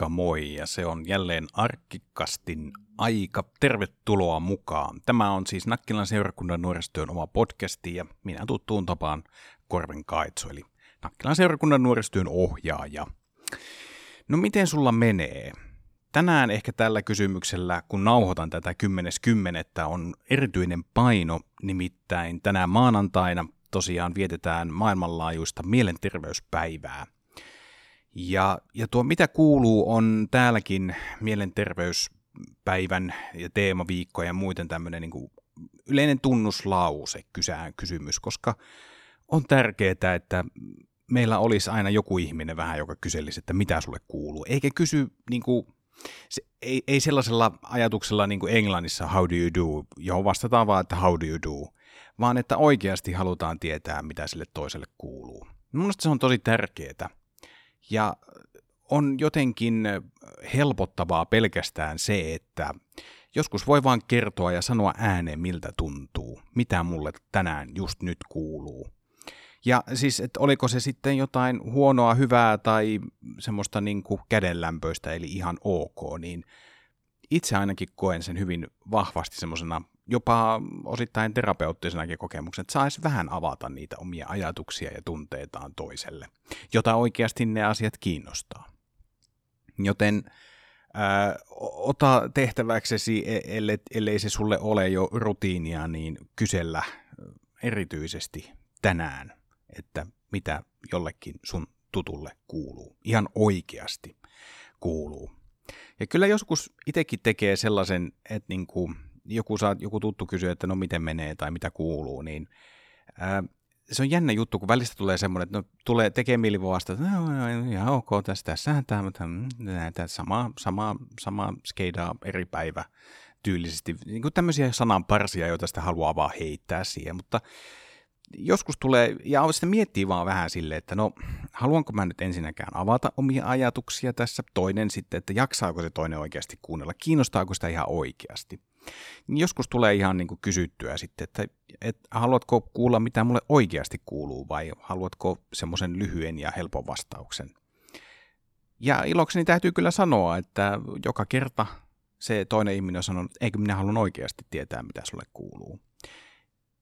Moikka moi, ja se on jälleen Arkkikastin aika. Tervetuloa mukaan. Tämä on siis Nakkilan seurakunnan nuorisotyön oma podcasti, ja minä tuttuun tapaan Korven Kaitso, eli Nakkilan seurakunnan nuorisotyön ohjaaja. No miten sulla menee? Tänään ehkä tällä kysymyksellä, kun nauhoitan tätä 10.10. on erityinen paino, nimittäin tänään maanantaina tosiaan vietetään maailmanlaajuista mielenterveyspäivää – ja, ja tuo mitä kuuluu on täälläkin mielenterveyspäivän ja teemaviikko ja muuten tämmöinen niin yleinen tunnuslause kysään kysymys, koska on tärkeää, että meillä olisi aina joku ihminen vähän, joka kyselisi, että mitä sulle kuuluu. Eikä kysy niin kuin, se, ei, ei sellaisella ajatuksella niin kuin Englannissa how do you do, johon vastataan vaan, että how do you do, vaan että oikeasti halutaan tietää, mitä sille toiselle kuuluu. Mielestäni se on tosi tärkeää. Ja on jotenkin helpottavaa pelkästään se, että joskus voi vaan kertoa ja sanoa ääneen, miltä tuntuu, mitä mulle tänään just nyt kuuluu. Ja siis, että oliko se sitten jotain huonoa, hyvää tai semmoista niin kuin kädenlämpöistä, eli ihan ok, niin itse ainakin koen sen hyvin vahvasti semmoisena jopa osittain terapeuttisenakin kokemuksen, että saisi vähän avata niitä omia ajatuksia ja tunteitaan toiselle, jota oikeasti ne asiat kiinnostaa. Joten ää, ota tehtäväksesi, e, ellei, ellei se sulle ole jo rutiinia, niin kysellä erityisesti tänään, että mitä jollekin sun tutulle kuuluu. Ihan oikeasti kuuluu. Ja kyllä joskus itsekin tekee sellaisen, että niin kuin joku, saa, joku tuttu kysyy, että no miten menee tai mitä kuuluu, niin ää, se on jännä juttu, kun välistä tulee semmoinen, että no, tulee, tekee mieli vastata, että no, no, ihan ok, tässä, tässähän tämä, mutta näitä sama, sama, sama skeidaa eri päivä tyylisesti. Niin kuin tämmöisiä sananparsia, joita sitä haluaa vaan heittää siihen, mutta joskus tulee, ja sitten miettii vaan vähän sille, että no, haluanko mä nyt ensinnäkään avata omia ajatuksia tässä, toinen sitten, että jaksaako se toinen oikeasti kuunnella, kiinnostaako sitä ihan oikeasti. Niin joskus tulee ihan niin kuin kysyttyä sitten, että, että haluatko kuulla, mitä mulle oikeasti kuuluu, vai haluatko semmoisen lyhyen ja helpon vastauksen. Ja ilokseni täytyy kyllä sanoa, että joka kerta se toinen ihminen on sanonut, eikö minä haluan oikeasti tietää, mitä sulle kuuluu.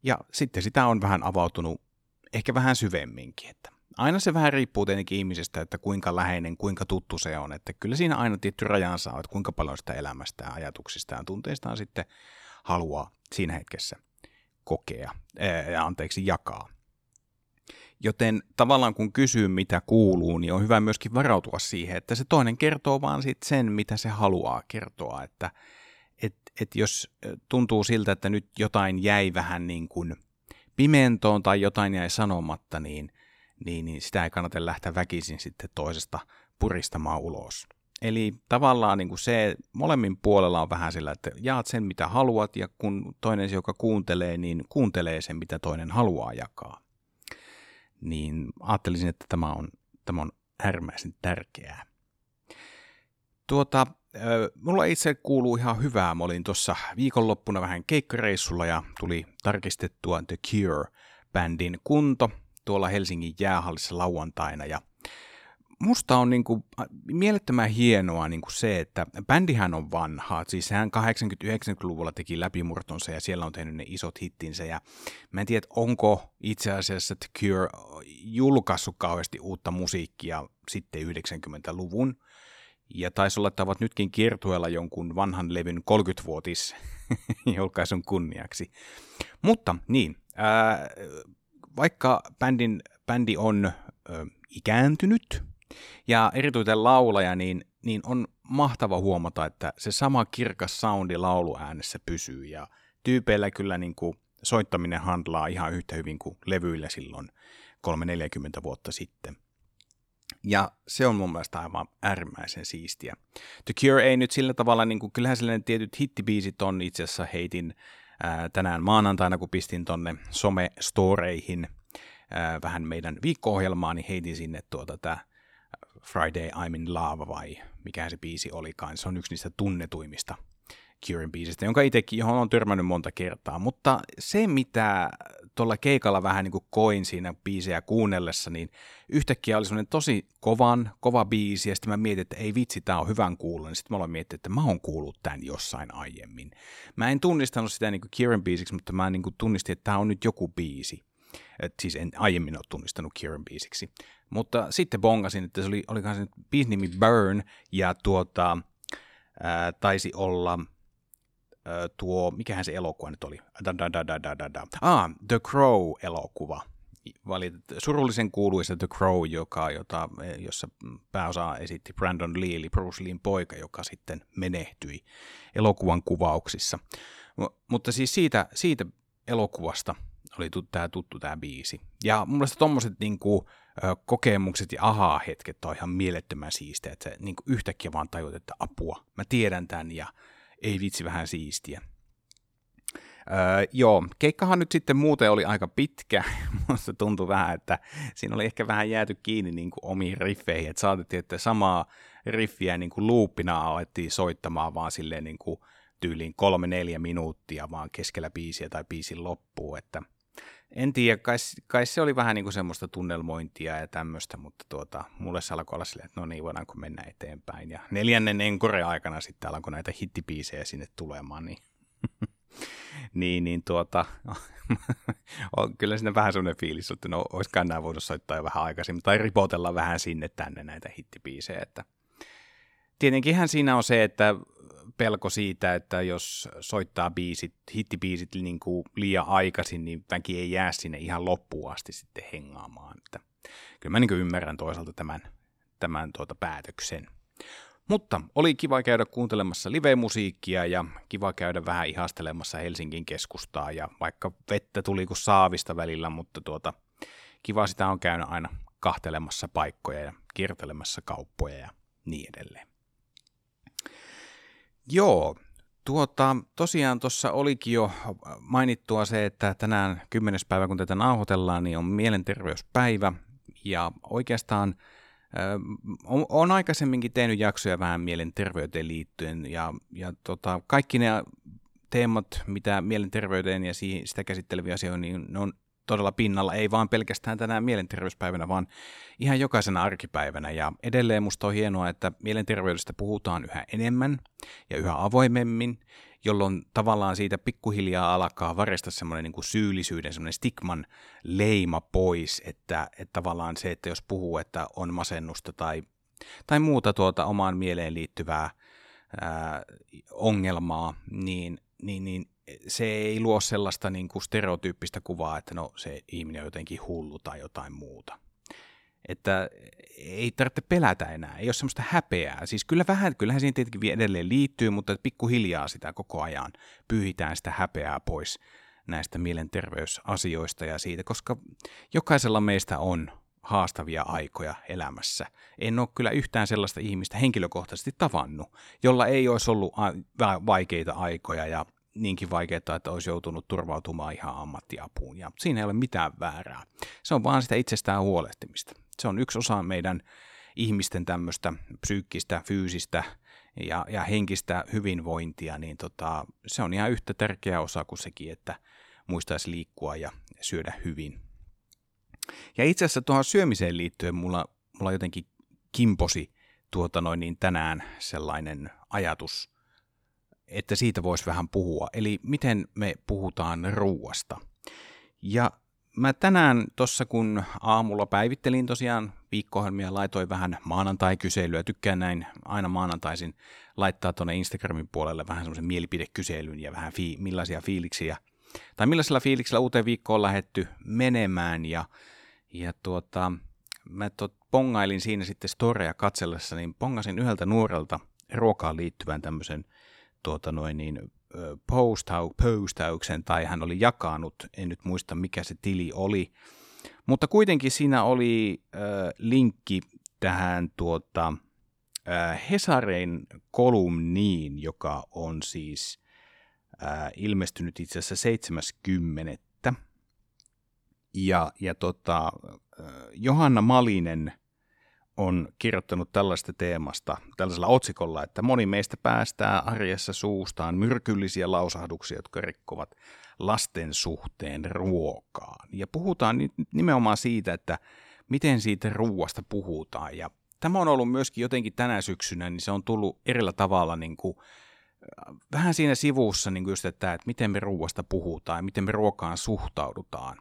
Ja sitten sitä on vähän avautunut ehkä vähän syvemminkin, että aina se vähän riippuu tietenkin ihmisestä, että kuinka läheinen, kuinka tuttu se on. Että kyllä siinä aina tietty rajansa on, että kuinka paljon sitä elämästä, ajatuksista ja tunteistaan sitten haluaa siinä hetkessä kokea ja anteeksi jakaa. Joten tavallaan kun kysyy mitä kuuluu, niin on hyvä myöskin varautua siihen, että se toinen kertoo vaan sit sen, mitä se haluaa kertoa. Että et, et jos tuntuu siltä, että nyt jotain jäi vähän niin kuin pimentoon tai jotain jäi sanomatta, niin niin, niin sitä ei kannata lähteä väkisin sitten toisesta puristamaan ulos. Eli tavallaan niin kuin se molemmin puolella on vähän sillä, että jaat sen mitä haluat ja kun toinen, joka kuuntelee, niin kuuntelee sen mitä toinen haluaa jakaa. Niin ajattelisin, että tämä on, tämä on äärimmäisen tärkeää. Tuota, mulla itse kuuluu ihan hyvää. Mä olin tuossa viikonloppuna vähän keikkareissulla ja tuli tarkistettua The Cure-bändin kunto – tuolla Helsingin jäähallissa lauantaina. Ja musta on niin kuin mielettömän hienoa niin kuin se, että bändihän on vanha, siis hän 80-90-luvulla teki läpimurtonsa ja siellä on tehnyt ne isot hittinsä. Ja mä en tiedä, onko itse asiassa The Cure julkaissut kauheasti uutta musiikkia sitten 90-luvun, ja taisi olla, että ovat nytkin kiertueella jonkun vanhan levyn 30-vuotis julkaisun kunniaksi. Mutta niin, ää, vaikka bändin, bändi on ö, ikääntynyt ja erityisen laulaja, niin, niin on mahtava huomata, että se sama kirkas soundi lauluäänessä pysyy ja tyypeillä kyllä niin kuin soittaminen handlaa ihan yhtä hyvin kuin levyillä silloin 3-40 vuotta sitten. Ja se on mun mielestä aivan äärimmäisen siistiä. The Cure ei nyt sillä tavalla, niin kuin, kyllähän sellainen tietyt hittibiisit on itse asiassa heitin ää, tänään maanantaina, kun pistin tonne some-storeihin ää, vähän meidän viikko-ohjelmaa, niin heitin sinne tuota tämä Friday I'm in Love vai mikä se biisi olikaan. Se on yksi niistä tunnetuimmista Curen biisistä, jonka itsekin, johon on törmännyt monta kertaa. Mutta se, mitä tuolla keikalla vähän niin kuin koin siinä biisejä kuunnellessa, niin yhtäkkiä oli semmoinen tosi kovan, kova biisi, ja sitten mä mietin, että ei vitsi, tää on hyvän kuulla, niin sitten mä aloin miettiä, että mä oon kuullut tämän jossain aiemmin. Mä en tunnistanut sitä niin kuin Kieran biisiksi, mutta mä niin kuin tunnistin, että tämä on nyt joku biisi. Et siis en aiemmin ole tunnistanut Kieran biisiksi. Mutta sitten bongasin, että se oli, olikohan se biisin nimi Burn, ja tuota, ää, taisi olla tuo, mikähän se elokuva nyt oli? Da, da, da, da, da, da, da. Ah, The Crow-elokuva. Valit, surullisen kuuluisa The Crow, joka, jota, jossa pääosa esitti Brandon Lee, eli Bruce Leein poika, joka sitten menehtyi elokuvan kuvauksissa. Mutta siis siitä, siitä elokuvasta oli tämä tuttu tämä biisi. Ja mun mielestä tommoset niinku, kokemukset ja aha-hetket on ihan mielettömän siistejä, että sä niinku yhtäkkiä vaan tajut, että apua, mä tiedän tämän ja ei vitsi vähän siistiä. Öö, joo, keikkahan nyt sitten muuten oli aika pitkä, mutta tuntui vähän, että siinä oli ehkä vähän jääty kiinni niin kuin omiin riffeihin, että saatettiin, että samaa riffiä niin kuin loopina alettiin soittamaan vaan silleen niin kuin tyyliin kolme-neljä minuuttia vaan keskellä biisiä tai biisin loppuun, että – en tiedä, kai, kai se oli vähän niin kuin semmoista tunnelmointia ja tämmöistä, mutta tuota, mulle se alkoi olla silleen, että no niin, voidaanko mennä eteenpäin. Ja neljännen enkore aikana sitten alkoi näitä hittipiisejä sinne tulemaan, niin, niin, niin tuota, kyllä sinne vähän semmoinen fiilis, että no olisikaan nämä voinut soittaa jo vähän aikaisemmin, tai ripotella vähän sinne tänne näitä hittipiisejä, että tietenkinhän siinä on se, että pelko siitä, että jos soittaa biisit, hittibiisit niin kuin liian aikaisin, niin väki ei jää sinne ihan loppuun asti sitten hengaamaan. Että kyllä mä niin ymmärrän toisaalta tämän, tämän tuota päätöksen. Mutta oli kiva käydä kuuntelemassa live-musiikkia ja kiva käydä vähän ihastelemassa Helsingin keskustaa ja vaikka vettä tuli kuin saavista välillä, mutta tuota, kiva sitä on käynyt aina kahtelemassa paikkoja ja kiertelemässä kauppoja ja niin edelleen. Joo, tuota, tosiaan tuossa olikin jo mainittua se, että tänään kymmenes päivä, kun tätä nauhoitellaan, niin on mielenterveyspäivä. Ja oikeastaan äh, on aikaisemminkin tehnyt jaksoja vähän mielenterveyteen liittyen. Ja, ja tota, kaikki ne teemat, mitä mielenterveyteen ja sitä käsitteleviä asioita, niin ne on todella pinnalla, ei vaan pelkästään tänään mielenterveyspäivänä, vaan ihan jokaisena arkipäivänä. Ja edelleen musta on hienoa, että mielenterveydestä puhutaan yhä enemmän ja yhä avoimemmin, jolloin tavallaan siitä pikkuhiljaa alkaa varesta semmoinen niin syyllisyyden, semmoinen stigman leima pois, että, että tavallaan se, että jos puhuu, että on masennusta tai, tai muuta tuota omaan mieleen liittyvää ää, ongelmaa, niin, niin, niin se ei luo sellaista niin kuin stereotyyppistä kuvaa, että no se ihminen on jotenkin hullu tai jotain muuta. Että ei tarvitse pelätä enää, ei ole semmoista häpeää. Siis kyllä vähän, kyllähän siihen tietenkin edelleen liittyy, mutta pikkuhiljaa sitä koko ajan pyyhitään sitä häpeää pois näistä mielenterveysasioista ja siitä, koska jokaisella meistä on haastavia aikoja elämässä. En ole kyllä yhtään sellaista ihmistä henkilökohtaisesti tavannut, jolla ei olisi ollut vaikeita aikoja ja niinkin vaikeaa, että olisi joutunut turvautumaan ihan ammattiapuun. Ja siinä ei ole mitään väärää. Se on vaan sitä itsestään huolehtimista. Se on yksi osa meidän ihmisten tämmöistä psyykkistä, fyysistä ja, ja henkistä hyvinvointia, niin tota, se on ihan yhtä tärkeä osa kuin sekin, että muistaisi liikkua ja syödä hyvin. Ja itse asiassa tuohon syömiseen liittyen mulla, mulla jotenkin kimposi tuota noin niin tänään sellainen ajatus, että siitä voisi vähän puhua. Eli miten me puhutaan ruuasta. Ja mä tänään tuossa kun aamulla päivittelin tosiaan viikko-ohjelmia, laitoin vähän maanantai-kyselyä. Tykkään näin aina maanantaisin laittaa tuonne Instagramin puolelle vähän semmoisen mielipidekyselyn ja vähän fi- millaisia fiiliksiä tai millaisella fiiliksellä uuteen viikkoon on lähetty menemään. Ja, ja tuota, mä tot, pongailin siinä sitten storeja katsellessa, niin pongasin yhdeltä nuorelta ruokaan liittyvän tämmöisen – tuota noin niin, postau, postauksen tai hän oli jakanut, en nyt muista mikä se tili oli, mutta kuitenkin siinä oli äh, linkki tähän tuota, äh, Hesarein kolumniin, joka on siis äh, ilmestynyt itse asiassa 70. Ja, ja tota, äh, Johanna Malinen – on kirjoittanut tällaista teemasta tällaisella otsikolla, että moni meistä päästää arjessa suustaan myrkyllisiä lausahduksia, jotka rikkovat lasten suhteen ruokaan. Ja puhutaan nyt nimenomaan siitä, että miten siitä ruuasta puhutaan. Ja tämä on ollut myöskin jotenkin tänä syksynä, niin se on tullut erillä tavalla niin kuin, äh, vähän siinä sivussa niin just, että, että miten me ruuasta puhutaan ja miten me ruokaan suhtaudutaan.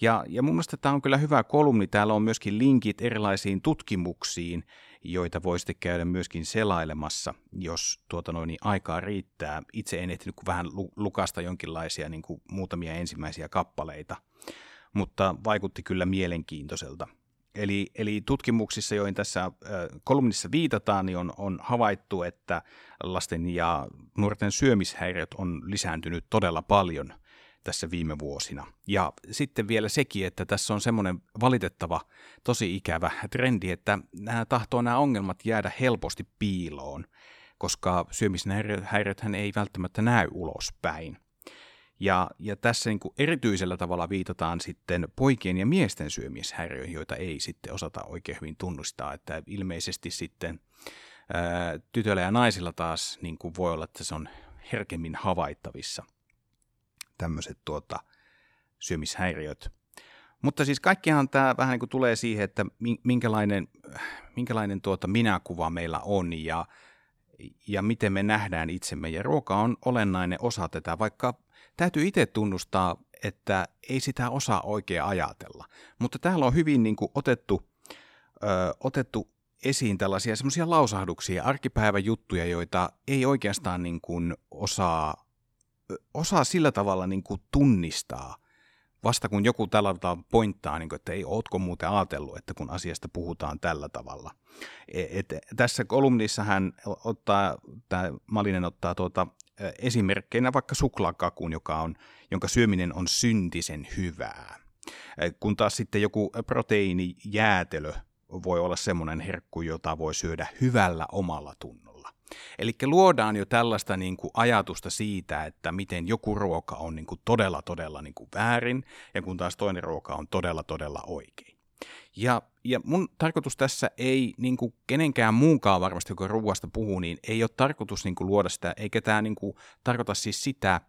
Ja, ja mun mielestä tämä on kyllä hyvä kolumni. Täällä on myöskin linkit erilaisiin tutkimuksiin, joita voisitte käydä myöskin selailemassa, jos tuota noin, niin aikaa riittää. Itse en ehtinyt kuin vähän lukasta jonkinlaisia niin kuin muutamia ensimmäisiä kappaleita, mutta vaikutti kyllä mielenkiintoiselta. Eli, eli tutkimuksissa, joihin tässä kolumnissa viitataan, niin on, on havaittu, että lasten ja nuorten syömishäiriöt on lisääntynyt todella paljon – tässä viime vuosina. Ja sitten vielä sekin, että tässä on semmoinen valitettava, tosi ikävä trendi, että nämä tahtoo nämä ongelmat jäädä helposti piiloon, koska syömishäiriöthän ei välttämättä näy ulospäin. Ja, ja tässä niin kuin erityisellä tavalla viitataan sitten poikien ja miesten syömishäiriöihin, joita ei sitten osata oikein hyvin tunnustaa, että ilmeisesti sitten ää, tytöillä ja naisilla taas niin kuin voi olla, että se on herkemmin havaittavissa – tämmöiset tuota, syömishäiriöt. Mutta siis kaikkihan tämä vähän niin kuin tulee siihen, että minkälainen, minkälainen tuota minäkuva meillä on ja, ja miten me nähdään itsemme. Ja ruoka on olennainen osa tätä, vaikka täytyy itse tunnustaa, että ei sitä osaa oikein ajatella. Mutta täällä on hyvin niin kuin otettu, ö, otettu esiin tällaisia semmoisia lausahduksia, arkipäivän juttuja, joita ei oikeastaan niin kuin osaa osaa sillä tavalla niin kuin tunnistaa, vasta kun joku tällä tavalla pointtaa, niin kuin, että ei ootko muuten ajatellut, että kun asiasta puhutaan tällä tavalla. E, et, tässä kolumnissa hän ottaa, tämä Malinen ottaa tuota, esimerkkeinä vaikka suklaakakun, joka on, jonka syöminen on syntisen hyvää. Kun taas sitten joku proteiinijäätelö voi olla semmoinen herkku, jota voi syödä hyvällä omalla tunnolla. Eli luodaan jo tällaista niin kuin ajatusta siitä, että miten joku ruoka on niin kuin todella todella niin kuin väärin, ja kun taas toinen ruoka on todella todella oikein. Ja, ja mun tarkoitus tässä ei niin kuin kenenkään muunkaan varmasti, joka ruoasta puhuu, niin ei ole tarkoitus niin kuin luoda sitä, eikä tämä niin kuin tarkoita siis sitä,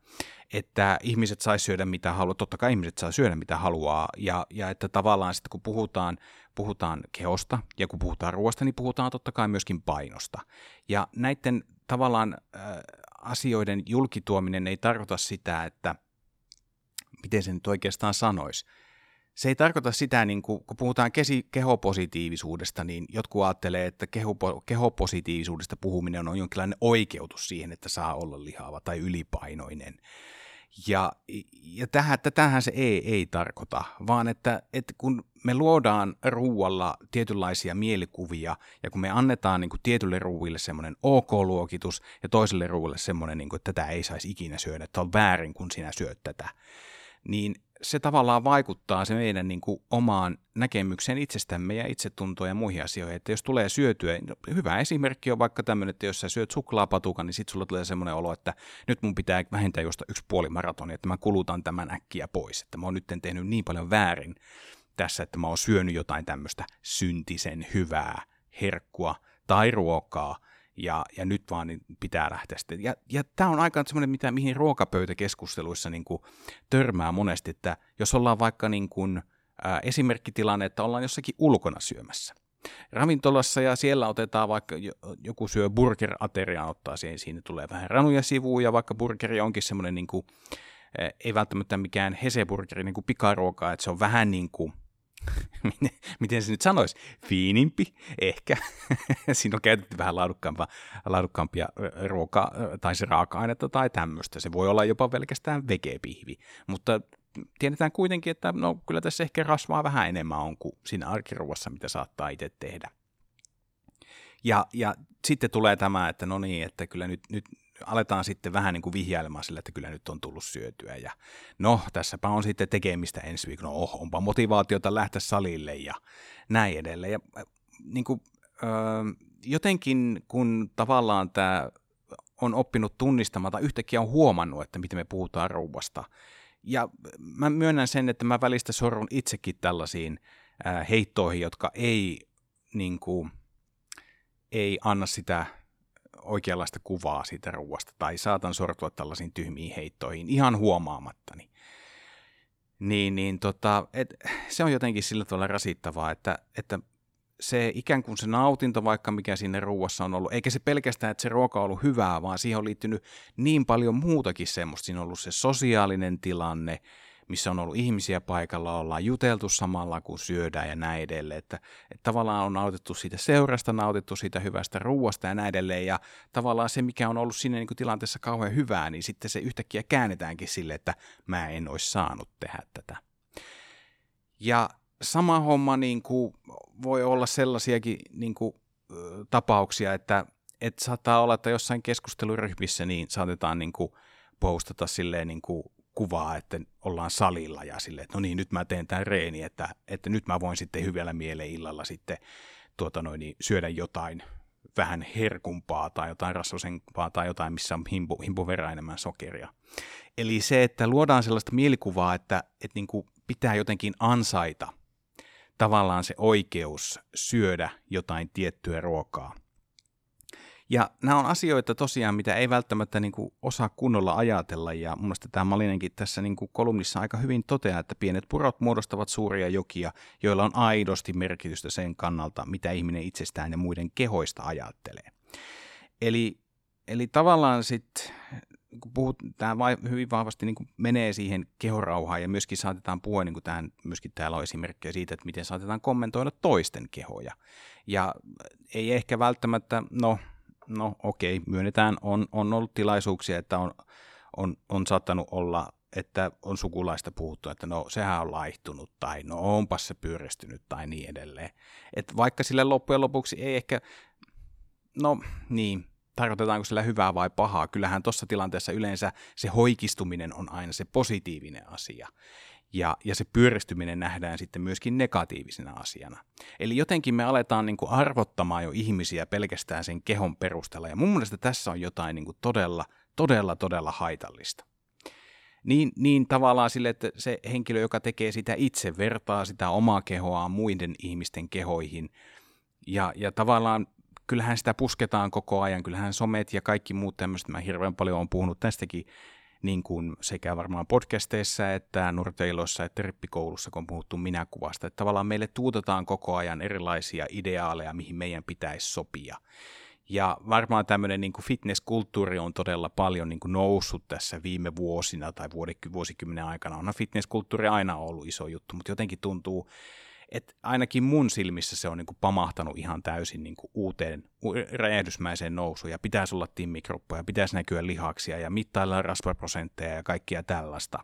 että ihmiset saisi syödä mitä haluaa. Totta kai ihmiset saa syödä mitä haluaa, ja, ja että tavallaan sitten kun puhutaan puhutaan kehosta ja kun puhutaan ruoasta, niin puhutaan totta kai myöskin painosta. Ja näiden tavallaan äh, asioiden julkituominen ei tarkoita sitä, että miten se nyt oikeastaan sanoisi. Se ei tarkoita sitä, niin kuin, kun puhutaan kesi, kehopositiivisuudesta, niin jotkut ajattelee, että keho, kehopositiivisuudesta puhuminen on jonkinlainen oikeutus siihen, että saa olla lihava tai ylipainoinen. Ja, ja tähän, tätähän se ei, ei tarkoita, vaan että, että kun me luodaan ruualla tietynlaisia mielikuvia, ja kun me annetaan niin kuin tietylle ruuille semmoinen OK-luokitus, ja toiselle ruuille semmoinen, niin kuin, että tätä ei saisi ikinä syödä, että on väärin, kun sinä syöt tätä, niin se tavallaan vaikuttaa se meidän niin kuin omaan näkemykseen itsestämme ja itsetuntoon ja muihin asioihin. Että jos tulee syötyä, no, hyvä esimerkki on vaikka tämmöinen, että jos sä syöt suklaapatukan, niin sitten sulla tulee semmoinen olo, että nyt mun pitää vähintään josta yksi puoli maratonia, että mä kulutan tämän äkkiä pois. Että mä oon nyt tehnyt niin paljon väärin tässä, että mä oon syönyt jotain tämmöistä syntisen hyvää herkkua tai ruokaa, ja, ja nyt vaan niin pitää lähteä sitten. Ja, ja tämä on aika semmoinen, mitä, mihin ruokapöytäkeskusteluissa niin kuin törmää monesti, että jos ollaan vaikka niin kuin, ää, esimerkkitilanne, että ollaan jossakin ulkona syömässä, ravintolassa ja siellä otetaan vaikka joku syö burger-ateriaan, ottaa siihen, siinä tulee vähän ranuja sivuun ja vaikka burgeri onkin semmoinen niin kuin, ei välttämättä mikään heseburgeri niin kuin pikaruokaa, että se on vähän niin kuin miten se nyt sanoisi, fiinimpi ehkä. Siinä on käytetty vähän laadukkaampia, laadukkaampia ruoka- tai se raaka-ainetta tai tämmöistä. Se voi olla jopa pelkästään vegepihvi, mutta tiedetään kuitenkin, että no, kyllä tässä ehkä rasvaa vähän enemmän on kuin siinä arkiruoassa, mitä saattaa itse tehdä. Ja, ja sitten tulee tämä, että no niin, että kyllä nyt, nyt aletaan sitten vähän niin kuin vihjailemaan sille, että kyllä nyt on tullut syötyä. Ja no, tässäpä on sitten tekemistä ensi viikolla. No, oh, onpa motivaatiota lähteä salille ja näin edelleen. Ja äh, niin kuin, ö, jotenkin kun tavallaan tämä on oppinut tunnistamaan tai yhtäkkiä on huomannut, että miten me puhutaan rouvasta. Ja mä myönnän sen, että mä välistä sorrun itsekin tällaisiin äh, heittoihin, jotka ei, niin kuin, ei anna sitä oikeanlaista kuvaa siitä ruoasta tai saatan sortua tällaisiin tyhmiin heittoihin ihan huomaamattani. Niin, niin tota, et, se on jotenkin sillä tavalla rasittavaa, että, että se ikään kuin se nautinto vaikka mikä sinne ruuassa on ollut, eikä se pelkästään, että se ruoka on ollut hyvää, vaan siihen on liittynyt niin paljon muutakin semmoista. Siinä on ollut se sosiaalinen tilanne, missä on ollut ihmisiä paikalla, ollaan juteltu samalla kun syödään ja näin edelleen. Että, että tavallaan on nautittu siitä seurasta, nautittu siitä hyvästä ruuasta ja näin edelleen. Ja tavallaan se, mikä on ollut siinä niin kuin tilanteessa kauhean hyvää, niin sitten se yhtäkkiä käännetäänkin sille, että mä en olisi saanut tehdä tätä. Ja sama homma niin kuin, voi olla sellaisiakin niin kuin, tapauksia, että, että saattaa olla, että jossain keskusteluryhmissä niin saatetaan niin kuin, postata silleen niin kuin, kuvaa, että ollaan salilla ja silleen, että no niin, nyt mä teen tämän reeni, että, että nyt mä voin sitten hyvällä mieleen illalla sitten tuota noin, niin syödä jotain vähän herkumpaa tai jotain rassosempaa tai jotain, missä on himpu, himpu verran enemmän sokeria. Eli se, että luodaan sellaista mielikuvaa, että, että niin kuin pitää jotenkin ansaita tavallaan se oikeus syödä jotain tiettyä ruokaa. Ja nämä on asioita tosiaan, mitä ei välttämättä niin kuin osaa kunnolla ajatella, ja mun mielestä tämä Malinenkin tässä niin kuin kolumnissa aika hyvin toteaa, että pienet purot muodostavat suuria jokia, joilla on aidosti merkitystä sen kannalta, mitä ihminen itsestään ja muiden kehoista ajattelee. Eli, eli tavallaan sitten kun puhut, tämä hyvin vahvasti niin kuin menee siihen kehorauhaan ja myöskin saatetaan puhua, niin kuin tähän, myöskin täällä on esimerkkejä siitä, että miten saatetaan kommentoida toisten kehoja. Ja ei ehkä välttämättä, no, no okei, myönnetään, on, on ollut tilaisuuksia, että on, on, on saattanut olla, että on sukulaista puhuttu, että no sehän on laihtunut tai no onpas se pyöristynyt tai niin edelleen. Että vaikka sille loppujen lopuksi ei ehkä, no niin, tarkoitetaanko sillä hyvää vai pahaa. Kyllähän tuossa tilanteessa yleensä se hoikistuminen on aina se positiivinen asia. Ja, ja se pyöristyminen nähdään sitten myöskin negatiivisena asiana. Eli jotenkin me aletaan niin kuin arvottamaan jo ihmisiä pelkästään sen kehon perusteella. Ja mun mielestä tässä on jotain niin kuin todella, todella, todella haitallista. Niin, niin tavallaan sille, että se henkilö, joka tekee sitä itse, vertaa sitä omaa kehoaan muiden ihmisten kehoihin. Ja, ja tavallaan kyllähän sitä pusketaan koko ajan, kyllähän somet ja kaikki muut tämmöiset, mä hirveän paljon on puhunut tästäkin niin kuin sekä varmaan podcasteissa että nurteiloissa että rippikoulussa, kun on puhuttu minäkuvasta. Että tavallaan meille tuutetaan koko ajan erilaisia ideaaleja, mihin meidän pitäisi sopia. Ja varmaan tämmöinen niin fitnesskulttuuri on todella paljon niin kuin noussut tässä viime vuosina tai vuosikymmenen aikana. Onhan fitnesskulttuuri aina ollut iso juttu, mutta jotenkin tuntuu, että ainakin mun silmissä se on niin kuin pamahtanut ihan täysin niin kuin uuteen räjähdysmäiseen nousuun ja pitäisi olla timmikroppoja, pitäisi näkyä lihaksia ja mittailla rasvaprosentteja ja kaikkia tällaista.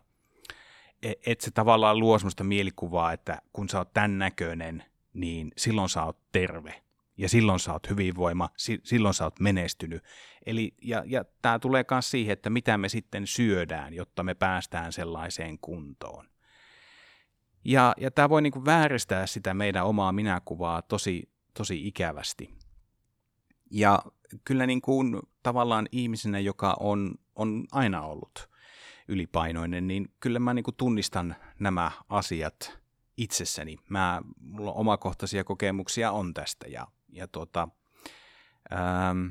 Et, et se tavallaan luo sellaista mielikuvaa, että kun sä oot tämän näköinen, niin silloin sä oot terve ja silloin sä oot hyvinvoima, si- silloin sä oot menestynyt. Eli, ja, ja tämä tulee myös siihen, että mitä me sitten syödään, jotta me päästään sellaiseen kuntoon. Ja, ja tämä voi niin kuin vääristää sitä meidän omaa minäkuvaa tosi, tosi ikävästi. Ja kyllä niin kuin tavallaan ihmisenä, joka on, on aina ollut ylipainoinen, niin kyllä mä niin kuin tunnistan nämä asiat itsessäni. Mä, mulla omakohtaisia kokemuksia on tästä ja, ja tuota, ähm,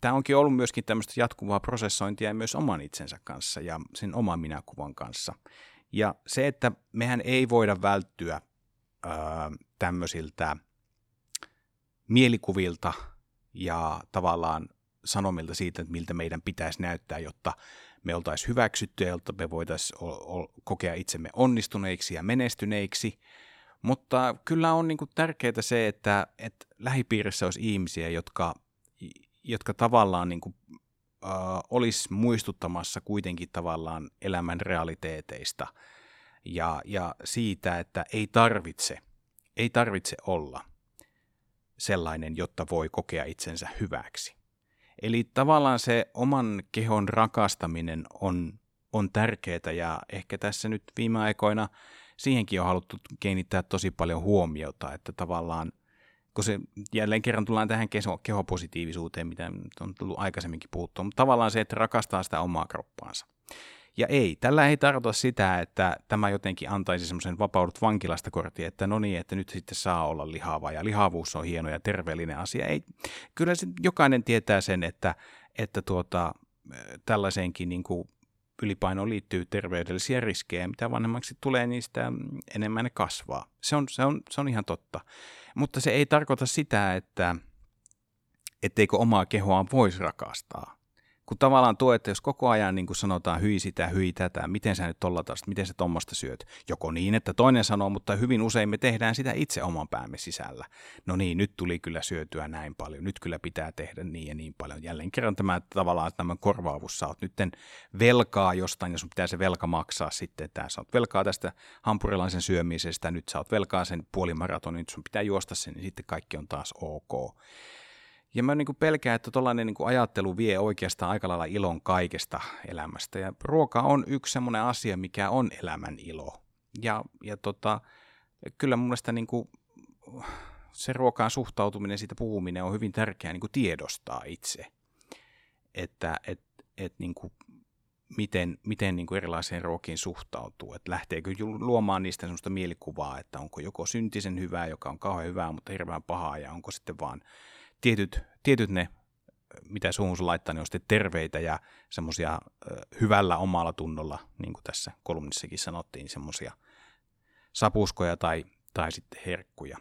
tämä onkin ollut myöskin tämmöistä jatkuvaa prosessointia myös oman itsensä kanssa ja sen oman minäkuvan kanssa. Ja se, että mehän ei voida välttyä öö, tämmöisiltä mielikuvilta ja tavallaan sanomilta siitä, että miltä meidän pitäisi näyttää, jotta me oltaisiin hyväksyttyjä, jotta me voitaisiin kokea itsemme onnistuneiksi ja menestyneiksi. Mutta kyllä on niin tärkeää se, että, että lähipiirissä olisi ihmisiä, jotka, jotka tavallaan niin äh, olisi muistuttamassa kuitenkin tavallaan elämän realiteeteista ja, ja siitä, että ei tarvitse, ei tarvitse olla sellainen, jotta voi kokea itsensä hyväksi. Eli tavallaan se oman kehon rakastaminen on, on tärkeää ja ehkä tässä nyt viime aikoina siihenkin on haluttu kiinnittää tosi paljon huomiota, että tavallaan – kun se jälleen kerran tullaan tähän keho, kehopositiivisuuteen, mitä on tullut aikaisemminkin puhuttua, mutta tavallaan se, että rakastaa sitä omaa kroppaansa. Ja ei, tällä ei tarkoita sitä, että tämä jotenkin antaisi semmoisen vapaudut vankilasta kortti, että no niin, että nyt sitten saa olla lihava ja lihavuus on hieno ja terveellinen asia. Ei, kyllä se, jokainen tietää sen, että, että tuota, tällaiseenkin niin kuin ylipainoon liittyy terveydellisiä riskejä. Mitä vanhemmaksi tulee, niin sitä enemmän ne kasvaa. Se on, se on, se on ihan totta. Mutta se ei tarkoita sitä, että etteikö omaa kehoaan voisi rakastaa kun tavallaan tuo, että jos koko ajan niin kuin sanotaan hyi sitä, hyi tätä, miten sä nyt tolla taas, miten sä tuommoista syöt, joko niin, että toinen sanoo, mutta hyvin usein me tehdään sitä itse oman päämme sisällä. No niin, nyt tuli kyllä syötyä näin paljon, nyt kyllä pitää tehdä niin ja niin paljon. Jälleen kerran tämä tavallaan tämä korvaavus, sä oot nyt velkaa jostain ja sun pitää se velka maksaa sitten, että sä oot velkaa tästä hampurilaisen syömisestä, nyt sä oot velkaa sen puolimaratonin, nyt sun pitää juosta sen, niin sitten kaikki on taas ok. Ja mä niin kuin pelkään, että tuollainen niin ajattelu vie oikeastaan aika lailla ilon kaikesta elämästä. Ja ruoka on yksi semmoinen asia, mikä on elämän ilo. Ja, ja tota, kyllä mun mielestä niin kuin, se ruokaan suhtautuminen, siitä puhuminen on hyvin tärkeää niin kuin tiedostaa itse. Että et, et, niin kuin, miten, miten niin kuin erilaisiin ruokiin suhtautuu. Että lähteekö luomaan niistä sellaista mielikuvaa, että onko joko syntisen hyvää, joka on kauhean hyvää, mutta hirveän pahaa, ja onko sitten vaan tietyt, tietyt ne, mitä suuhun sun laittaa, ne on sitten terveitä ja semmoisia hyvällä omalla tunnolla, niin kuin tässä kolumnissakin sanottiin, semmoisia sapuskoja tai, tai sitten herkkuja.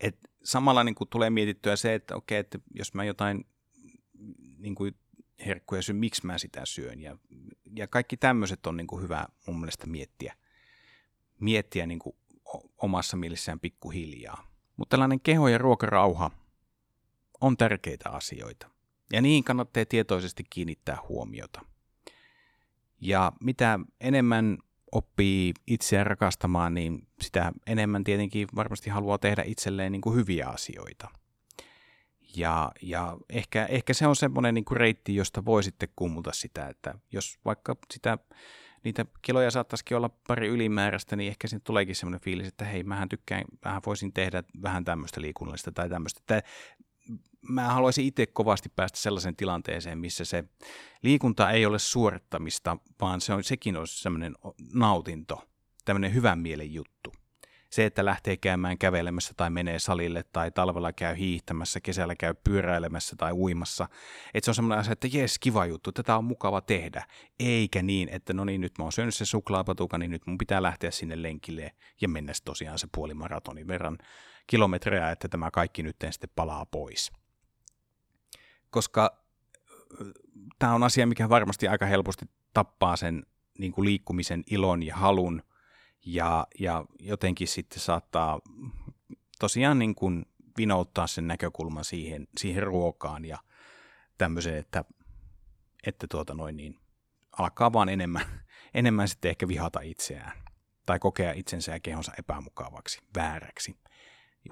Et samalla niin kuin tulee mietittyä se, että okei, että jos mä jotain niin kuin herkkuja syön, miksi mä sitä syön. Ja, ja kaikki tämmöiset on niin kuin hyvä mun mielestä miettiä, miettiä niin kuin omassa mielessään pikkuhiljaa. Mutta tällainen keho- ja ruokarauha on tärkeitä asioita. Ja niihin kannattaa tietoisesti kiinnittää huomiota. Ja mitä enemmän oppii itseään rakastamaan, niin sitä enemmän tietenkin varmasti haluaa tehdä itselleen niin kuin hyviä asioita. Ja, ja ehkä, ehkä se on semmoinen niin kuin reitti, josta voi sitten kummuta sitä, että jos vaikka sitä niitä kiloja saattaisikin olla pari ylimääräistä, niin ehkä siinä tuleekin semmoinen fiilis, että hei, mähän tykkään, vähän voisin tehdä vähän tämmöistä liikunnallista tai tämmöistä. Että mä haluaisin itse kovasti päästä sellaiseen tilanteeseen, missä se liikunta ei ole suorittamista, vaan se on, sekin olisi semmoinen nautinto, tämmöinen hyvän mielen juttu se, että lähtee käymään kävelemässä tai menee salille tai talvella käy hiihtämässä, kesällä käy pyöräilemässä tai uimassa. Että se on semmoinen asia, että jes, kiva juttu, tätä on mukava tehdä. Eikä niin, että no niin, nyt mä oon syönyt se suklaapatuka, niin nyt mun pitää lähteä sinne lenkille ja mennä tosiaan se puoli maratonin verran kilometrejä, että tämä kaikki nyt sitten palaa pois. Koska tämä on asia, mikä varmasti aika helposti tappaa sen niin kuin liikkumisen ilon ja halun ja, ja jotenkin sitten saattaa tosiaan niin kuin vinouttaa sen näkökulman siihen, siihen ruokaan ja tämmöiseen, että, että tuota noin niin, alkaa vaan enemmän, enemmän sitten ehkä vihata itseään tai kokea itsensä ja kehonsa epämukavaksi, vääräksi,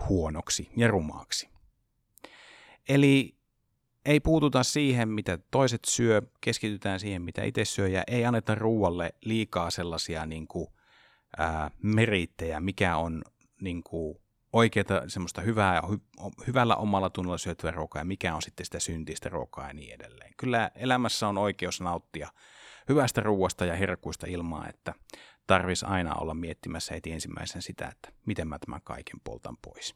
huonoksi ja rumaaksi. Eli ei puututa siihen, mitä toiset syö, keskitytään siihen, mitä itse syö, ja ei anneta ruualle liikaa sellaisia niin kuin ää, merittejä, mikä on niin kuin, oikeata semmoista hyvää ja hy, hyvällä omalla tunnolla syötyä ruokaa ja mikä on sitten sitä syntistä ruokaa ja niin edelleen. Kyllä elämässä on oikeus nauttia hyvästä ruoasta ja herkuista ilmaa, että tarvis aina olla miettimässä heti ensimmäisen sitä, että miten mä tämän kaiken poltan pois.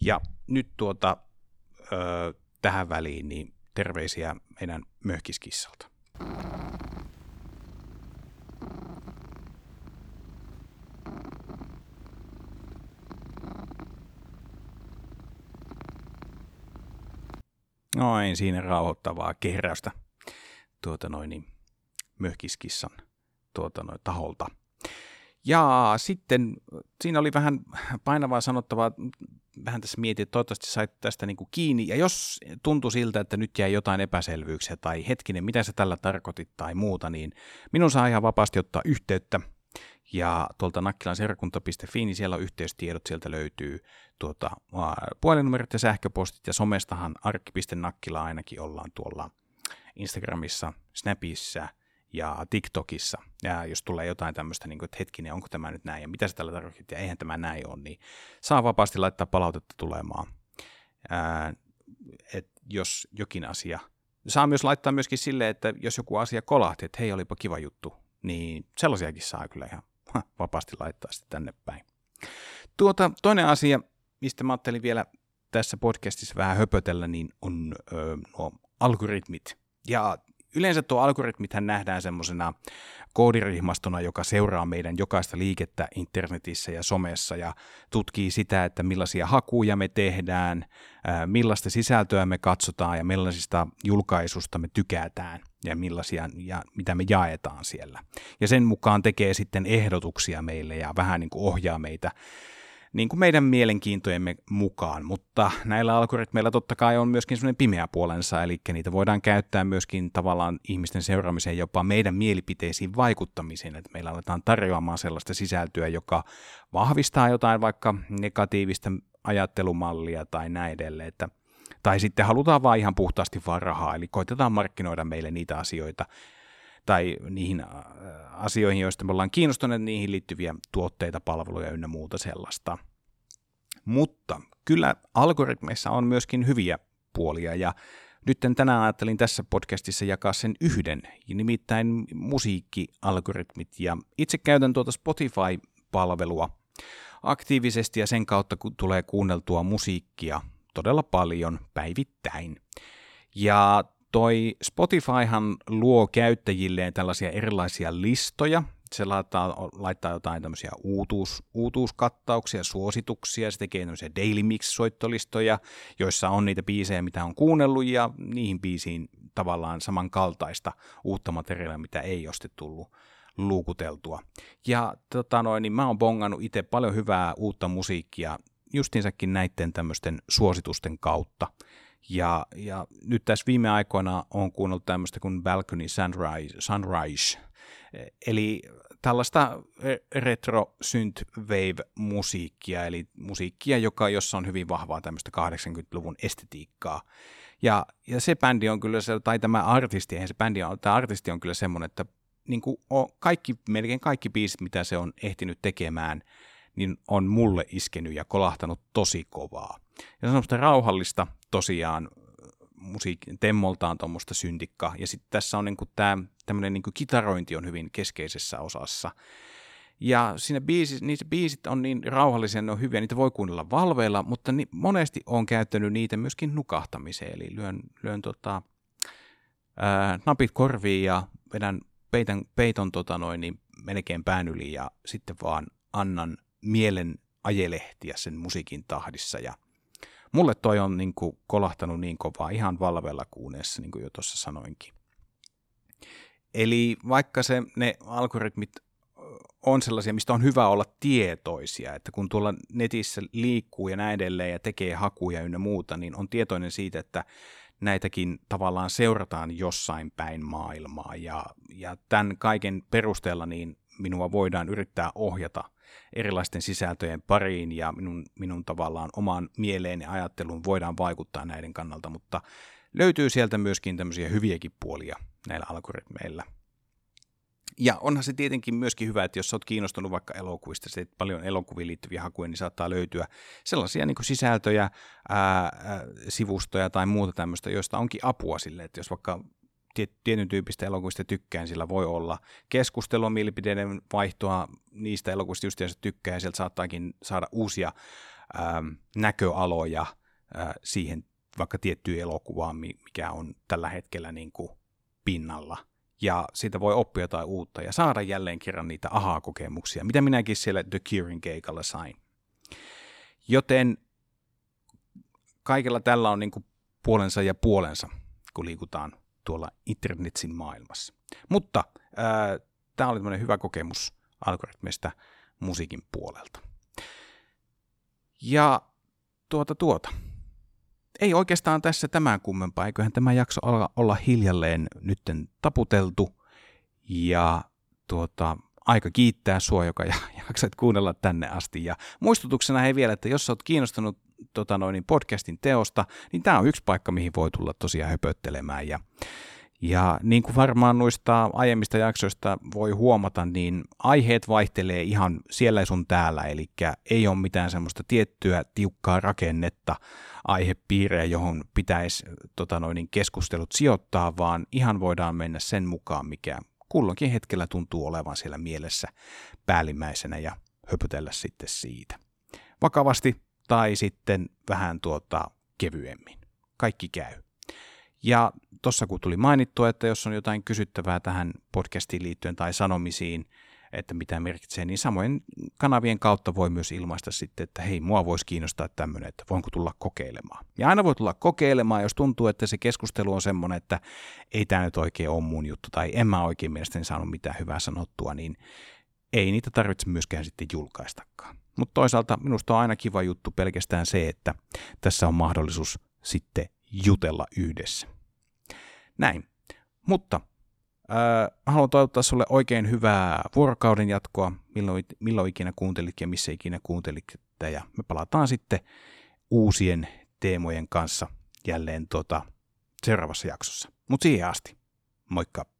Ja nyt tuota, ö, tähän väliin niin terveisiä meidän möhkiskissalta. Noin, siinä rauhoittavaa kehräystä tuota noin, niin, möhkiskissan tuota noin, taholta. Ja sitten siinä oli vähän painavaa sanottavaa, vähän tässä mietin, että toivottavasti sait tästä niin kuin kiinni. Ja jos tuntui siltä, että nyt jäi jotain epäselvyyksiä tai hetkinen, mitä se tällä tarkoitit tai muuta, niin minun saa ihan vapaasti ottaa yhteyttä – ja tuolta nakkilanseurakunta.fi, niin siellä on yhteystiedot, sieltä löytyy tuota, puhelinnumerot ja sähköpostit, ja somestahan arkki.nakkila ainakin ollaan tuolla Instagramissa, Snapissa ja TikTokissa. Ja jos tulee jotain tämmöistä, niin kuin, että hetkinen, onko tämä nyt näin, ja mitä se tällä tarkoittaa, ja eihän tämä näin ole, niin saa vapaasti laittaa palautetta tulemaan. Ää, et jos jokin asia saa myös laittaa myöskin silleen, että jos joku asia kolahti, että hei, olipa kiva juttu, niin sellaisiakin saa kyllä ihan vapaasti laittaa sitten tänne päin. Tuota, toinen asia, mistä mä ajattelin vielä tässä podcastissa vähän höpötellä, niin on ö, nuo algoritmit. Ja yleensä tuo algoritmithän nähdään semmoisena koodirihmastona, joka seuraa meidän jokaista liikettä internetissä ja somessa ja tutkii sitä, että millaisia hakuja me tehdään, millaista sisältöä me katsotaan ja millaisista julkaisusta me tykätään ja millaisia ja mitä me jaetaan siellä. Ja sen mukaan tekee sitten ehdotuksia meille ja vähän niin kuin ohjaa meitä niin kuin meidän mielenkiintojemme mukaan, mutta näillä algoritmeilla totta kai on myöskin sellainen pimeä puolensa, eli niitä voidaan käyttää myöskin tavallaan ihmisten seuraamiseen, jopa meidän mielipiteisiin vaikuttamiseen, että meillä aletaan tarjoamaan sellaista sisältöä, joka vahvistaa jotain vaikka negatiivista ajattelumallia tai näin edelleen, että tai sitten halutaan vaan ihan puhtaasti vaan rahaa, eli koitetaan markkinoida meille niitä asioita, tai niihin äh, asioihin, joista me ollaan kiinnostuneet, niihin liittyviä tuotteita, palveluja ynnä muuta sellaista. Mutta kyllä algoritmeissa on myöskin hyviä puolia ja nyt tänään ajattelin tässä podcastissa jakaa sen yhden, nimittäin musiikkialgoritmit. Ja itse käytän tuota Spotify-palvelua aktiivisesti ja sen kautta kun tulee kuunneltua musiikkia todella paljon päivittäin. Ja toi Spotifyhan luo käyttäjilleen tällaisia erilaisia listoja. Se laittaa, laittaa jotain tämmöisiä uutuus, uutuuskattauksia, suosituksia, se tekee tämmöisiä daily mix-soittolistoja, joissa on niitä biisejä, mitä on kuunnellut, ja niihin biisiin tavallaan samankaltaista uutta materiaalia, mitä ei ole tullut luukuteltua. Ja tota noin, niin mä oon bongannut itse paljon hyvää uutta musiikkia justiinsakin näiden tämmöisten suositusten kautta. Ja, ja nyt tässä viime aikoina on kuunnellut tämmöistä kuin Balcony Sunrise, Sunrise eli tällaista retro synth-wave musiikkia, eli musiikkia, joka, jossa on hyvin vahvaa tämmöistä 80-luvun estetiikkaa. Ja, ja se bändi on kyllä, se, tai tämä artisti, eihän se bändi on, tämä artisti on kyllä semmoinen, että niin kuin kaikki, melkein kaikki biisit, mitä se on ehtinyt tekemään, niin on mulle iskenyt ja kolahtanut tosi kovaa. Ja semmoista rauhallista tosiaan musiikin temmoltaan tuommoista syntikkaa. Ja sitten tässä on niinku tämä tämmöinen niinku kitarointi on hyvin keskeisessä osassa. Ja siinä biisit, niissä biisit on niin rauhallisia, ne on hyviä, niitä voi kuunnella valveilla, mutta ni, monesti on käyttänyt niitä myöskin nukahtamiseen, eli lyön, lyön tota, ää, napit korviin ja vedän peitän, peiton tota noin, niin melkein pään yli ja sitten vaan annan mielen ajelehtiä sen musiikin tahdissa ja mulle toi on niin kuin kolahtanut niin kovaa ihan valvella kuuneessa, niin kuin jo tuossa sanoinkin. Eli vaikka se, ne algoritmit on sellaisia, mistä on hyvä olla tietoisia, että kun tuolla netissä liikkuu ja näin edelleen ja tekee hakuja ynnä muuta, niin on tietoinen siitä, että näitäkin tavallaan seurataan jossain päin maailmaa ja, ja tämän kaiken perusteella niin minua voidaan yrittää ohjata erilaisten sisältöjen pariin ja minun, minun tavallaan omaan mieleen ja ajatteluun voidaan vaikuttaa näiden kannalta, mutta löytyy sieltä myöskin tämmöisiä hyviäkin puolia näillä algoritmeilla. Ja onhan se tietenkin myöskin hyvä, että jos olet kiinnostunut vaikka elokuvista, se paljon elokuviin liittyviä hakuja, niin saattaa löytyä sellaisia niin sisältöjä, ää, sivustoja tai muuta tämmöistä, joista onkin apua sille, että jos vaikka tietyn tyyppistä elokuvista tykkään, sillä voi olla keskustelua, mielipideiden vaihtoa niistä elokuvista, just tykkää, ja sieltä saattaakin saada uusia ähm, näköaloja äh, siihen vaikka tiettyyn elokuvaan, mikä on tällä hetkellä niin kuin pinnalla. Ja siitä voi oppia jotain uutta ja saada jälleen kerran niitä aha-kokemuksia, mitä minäkin siellä The Curing keikalla sain. Joten kaikella tällä on niin kuin puolensa ja puolensa, kun liikutaan tuolla internetsin maailmassa. Mutta tämä oli tämmöinen hyvä kokemus algoritmista musiikin puolelta. Ja tuota tuota. Ei oikeastaan tässä tämän kummempaa, eiköhän tämä jakso olla, olla hiljalleen nytten taputeltu. Ja tuota, aika kiittää sua, joka jaksat kuunnella tänne asti. Ja muistutuksena hei vielä, että jos olet kiinnostunut tota noin, podcastin teosta, niin tämä on yksi paikka, mihin voi tulla tosiaan höpöttelemään. Ja, Ja niin kuin varmaan noista aiemmista jaksoista voi huomata, niin aiheet vaihtelee ihan siellä sun täällä, eli ei ole mitään semmoista tiettyä tiukkaa rakennetta, aihepiirejä, johon pitäisi tota noin, keskustelut sijoittaa, vaan ihan voidaan mennä sen mukaan, mikä kulloinkin hetkellä tuntuu olevan siellä mielessä päällimmäisenä ja höpötellä sitten siitä. Vakavasti tai sitten vähän tuota kevyemmin. Kaikki käy. Ja tuossa kun tuli mainittua, että jos on jotain kysyttävää tähän podcastiin liittyen tai sanomisiin, että mitä merkitsee, niin samoin kanavien kautta voi myös ilmaista sitten, että hei, mua voisi kiinnostaa tämmöinen, että voinko tulla kokeilemaan. Ja aina voi tulla kokeilemaan, jos tuntuu, että se keskustelu on semmoinen, että ei tämä nyt oikein ole mun juttu, tai en mä oikein mielestäni saanut mitään hyvää sanottua, niin ei niitä tarvitse myöskään sitten julkaistakaan. Mutta toisaalta minusta on aina kiva juttu pelkästään se, että tässä on mahdollisuus sitten jutella yhdessä. Näin. Mutta äh, haluan toivottaa sulle oikein hyvää vuorokauden jatkoa, milloin, milloin ikinä kuuntelit ja missä ikinä kuuntelit. Ja me palataan sitten uusien teemojen kanssa jälleen tota, seuraavassa jaksossa. Mutta siihen asti. Moikka!